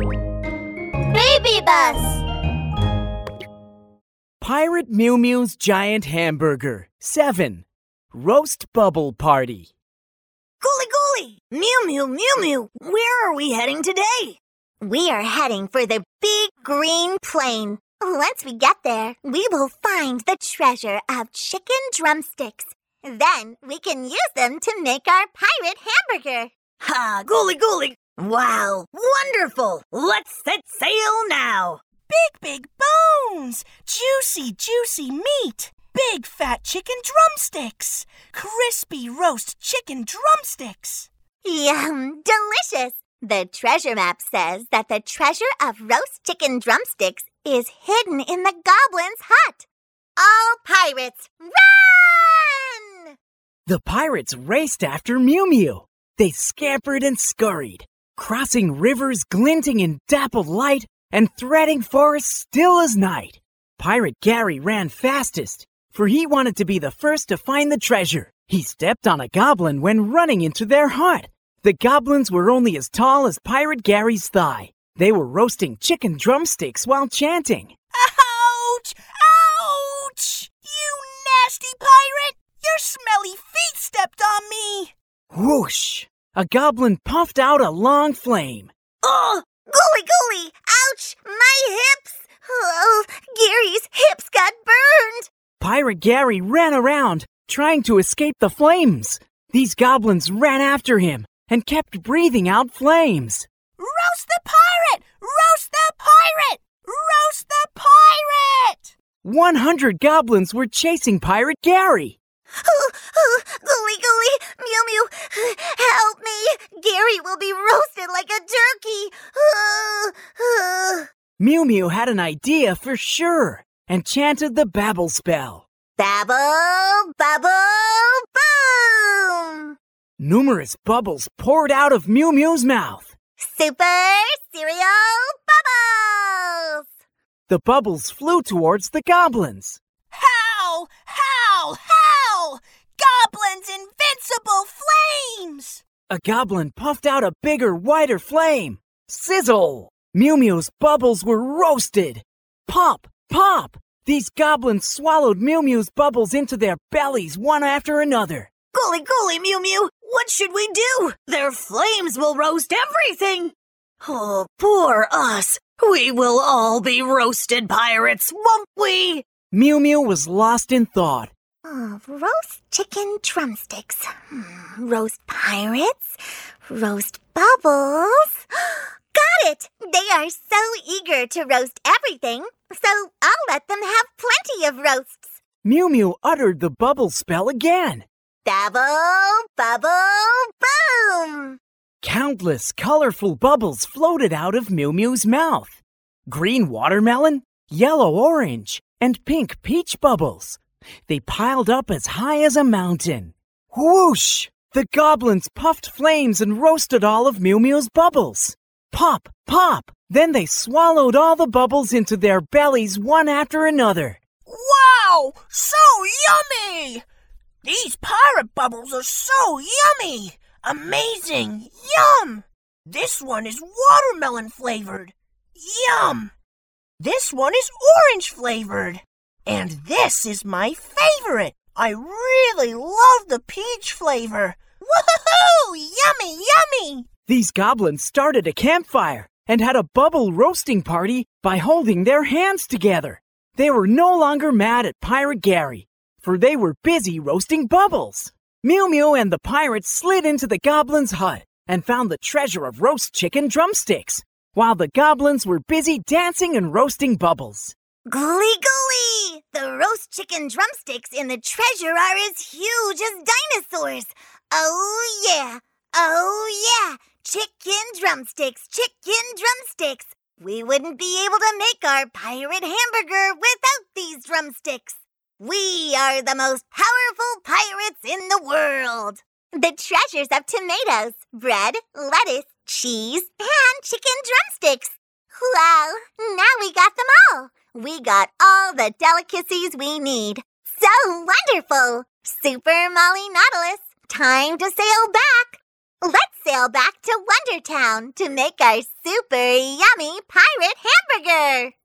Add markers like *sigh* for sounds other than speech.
Baby Bus. Pirate Mew Mew's Giant Hamburger. 7. Roast Bubble Party. Gooly Gooly! Mew Mew Mew Mew! Where are we heading today? We are heading for the big green plain. Once we get there, we will find the treasure of chicken drumsticks. Then we can use them to make our pirate hamburger. Ha! Gooly Gooly! Wow! Wonderful! Let's set sail now! Big, big bones! Juicy, juicy meat! Big fat chicken drumsticks! Crispy roast chicken drumsticks! Yum! Delicious! The treasure map says that the treasure of roast chicken drumsticks is hidden in the goblin's hut. All pirates, run! The pirates raced after Mew Mew. They scampered and scurried, crossing rivers glinting in dappled light and threading forests still as night. Pirate Gary ran fastest, for he wanted to be the first to find the treasure. He stepped on a goblin when running into their hut. The goblins were only as tall as Pirate Gary's thigh. They were roasting chicken drumsticks while chanting. Ouch! Ouch! You nasty pirate! Your smelly feet stepped on me! Whoosh! A goblin puffed out a long flame. Oh! Gooly Gooly! Ouch! My hips! Oh, Gary's hips got burned. Pirate Gary ran around, trying to escape the flames. These goblins ran after him and kept breathing out flames. Roast the pirate! Roast the pirate! Roast the pirate! 100 goblins were chasing Pirate Gary. Oh, oh, gooly gooly, Mew Mew, help me! Gary will be roasted like a turkey. Oh, oh. Mew Mew had an idea for sure and chanted the babble spell. Babble, babble, boom! Numerous bubbles poured out of Mew Mew's mouth. Super cereal bubbles! The bubbles flew towards the goblins. How? How? How? Goblins invincible flames! A goblin puffed out a bigger, wider flame. Sizzle! Mew Mew's bubbles were roasted. Pop! Pop! These goblins swallowed Mew Mew's bubbles into their bellies one after another. Golly, golly, Mew Mew! What should we do? Their flames will roast everything! Oh, poor us! We will all be roasted pirates, won't we? Mew Mew was lost in thought. Oh, roast chicken drumsticks, Hmm, roast pirates, roast bubbles. *gasps* Got it! They are so eager to roast everything, so I'll let them have plenty of roasts. Mew Mew uttered the bubble spell again. Bubble, bubble, boom! Countless colorful bubbles floated out of Mew Mew's mouth. Green watermelon, yellow orange, and pink peach bubbles. They piled up as high as a mountain. Whoosh! The goblins puffed flames and roasted all of Mew Mew's bubbles. Pop, pop! Then they swallowed all the bubbles into their bellies one after another. Wow! So yummy! These pirate bubbles are so yummy! Amazing! Yum! This one is watermelon flavored. Yum! This one is orange flavored. And this is my favorite. I really love the peach flavor. Woohoo! Yummy, yummy! These goblins started a campfire and had a bubble roasting party by holding their hands together. They were no longer mad at Pirate Gary, for they were busy roasting bubbles. Mew Mew and the pirates slid into the goblin's hut and found the treasure of roast chicken drumsticks, while the goblins were busy dancing and roasting bubbles. Gooly gooly! The roast chicken drumsticks in the treasure are as huge as dinosaurs. Oh yeah! Oh yeah! Chicken drumsticks, chicken drumsticks. We wouldn't be able to make our pirate hamburger without these drumsticks. We are the most powerful pirates in the world. The treasures of tomatoes, bread, lettuce, cheese, and chicken drumsticks. Wow, now we got them all. We got all the delicacies we need. So wonderful! Super Molly Nautilus, time to sail back. Let's sail back to Wonder Town to make our super yummy pirate hamburger.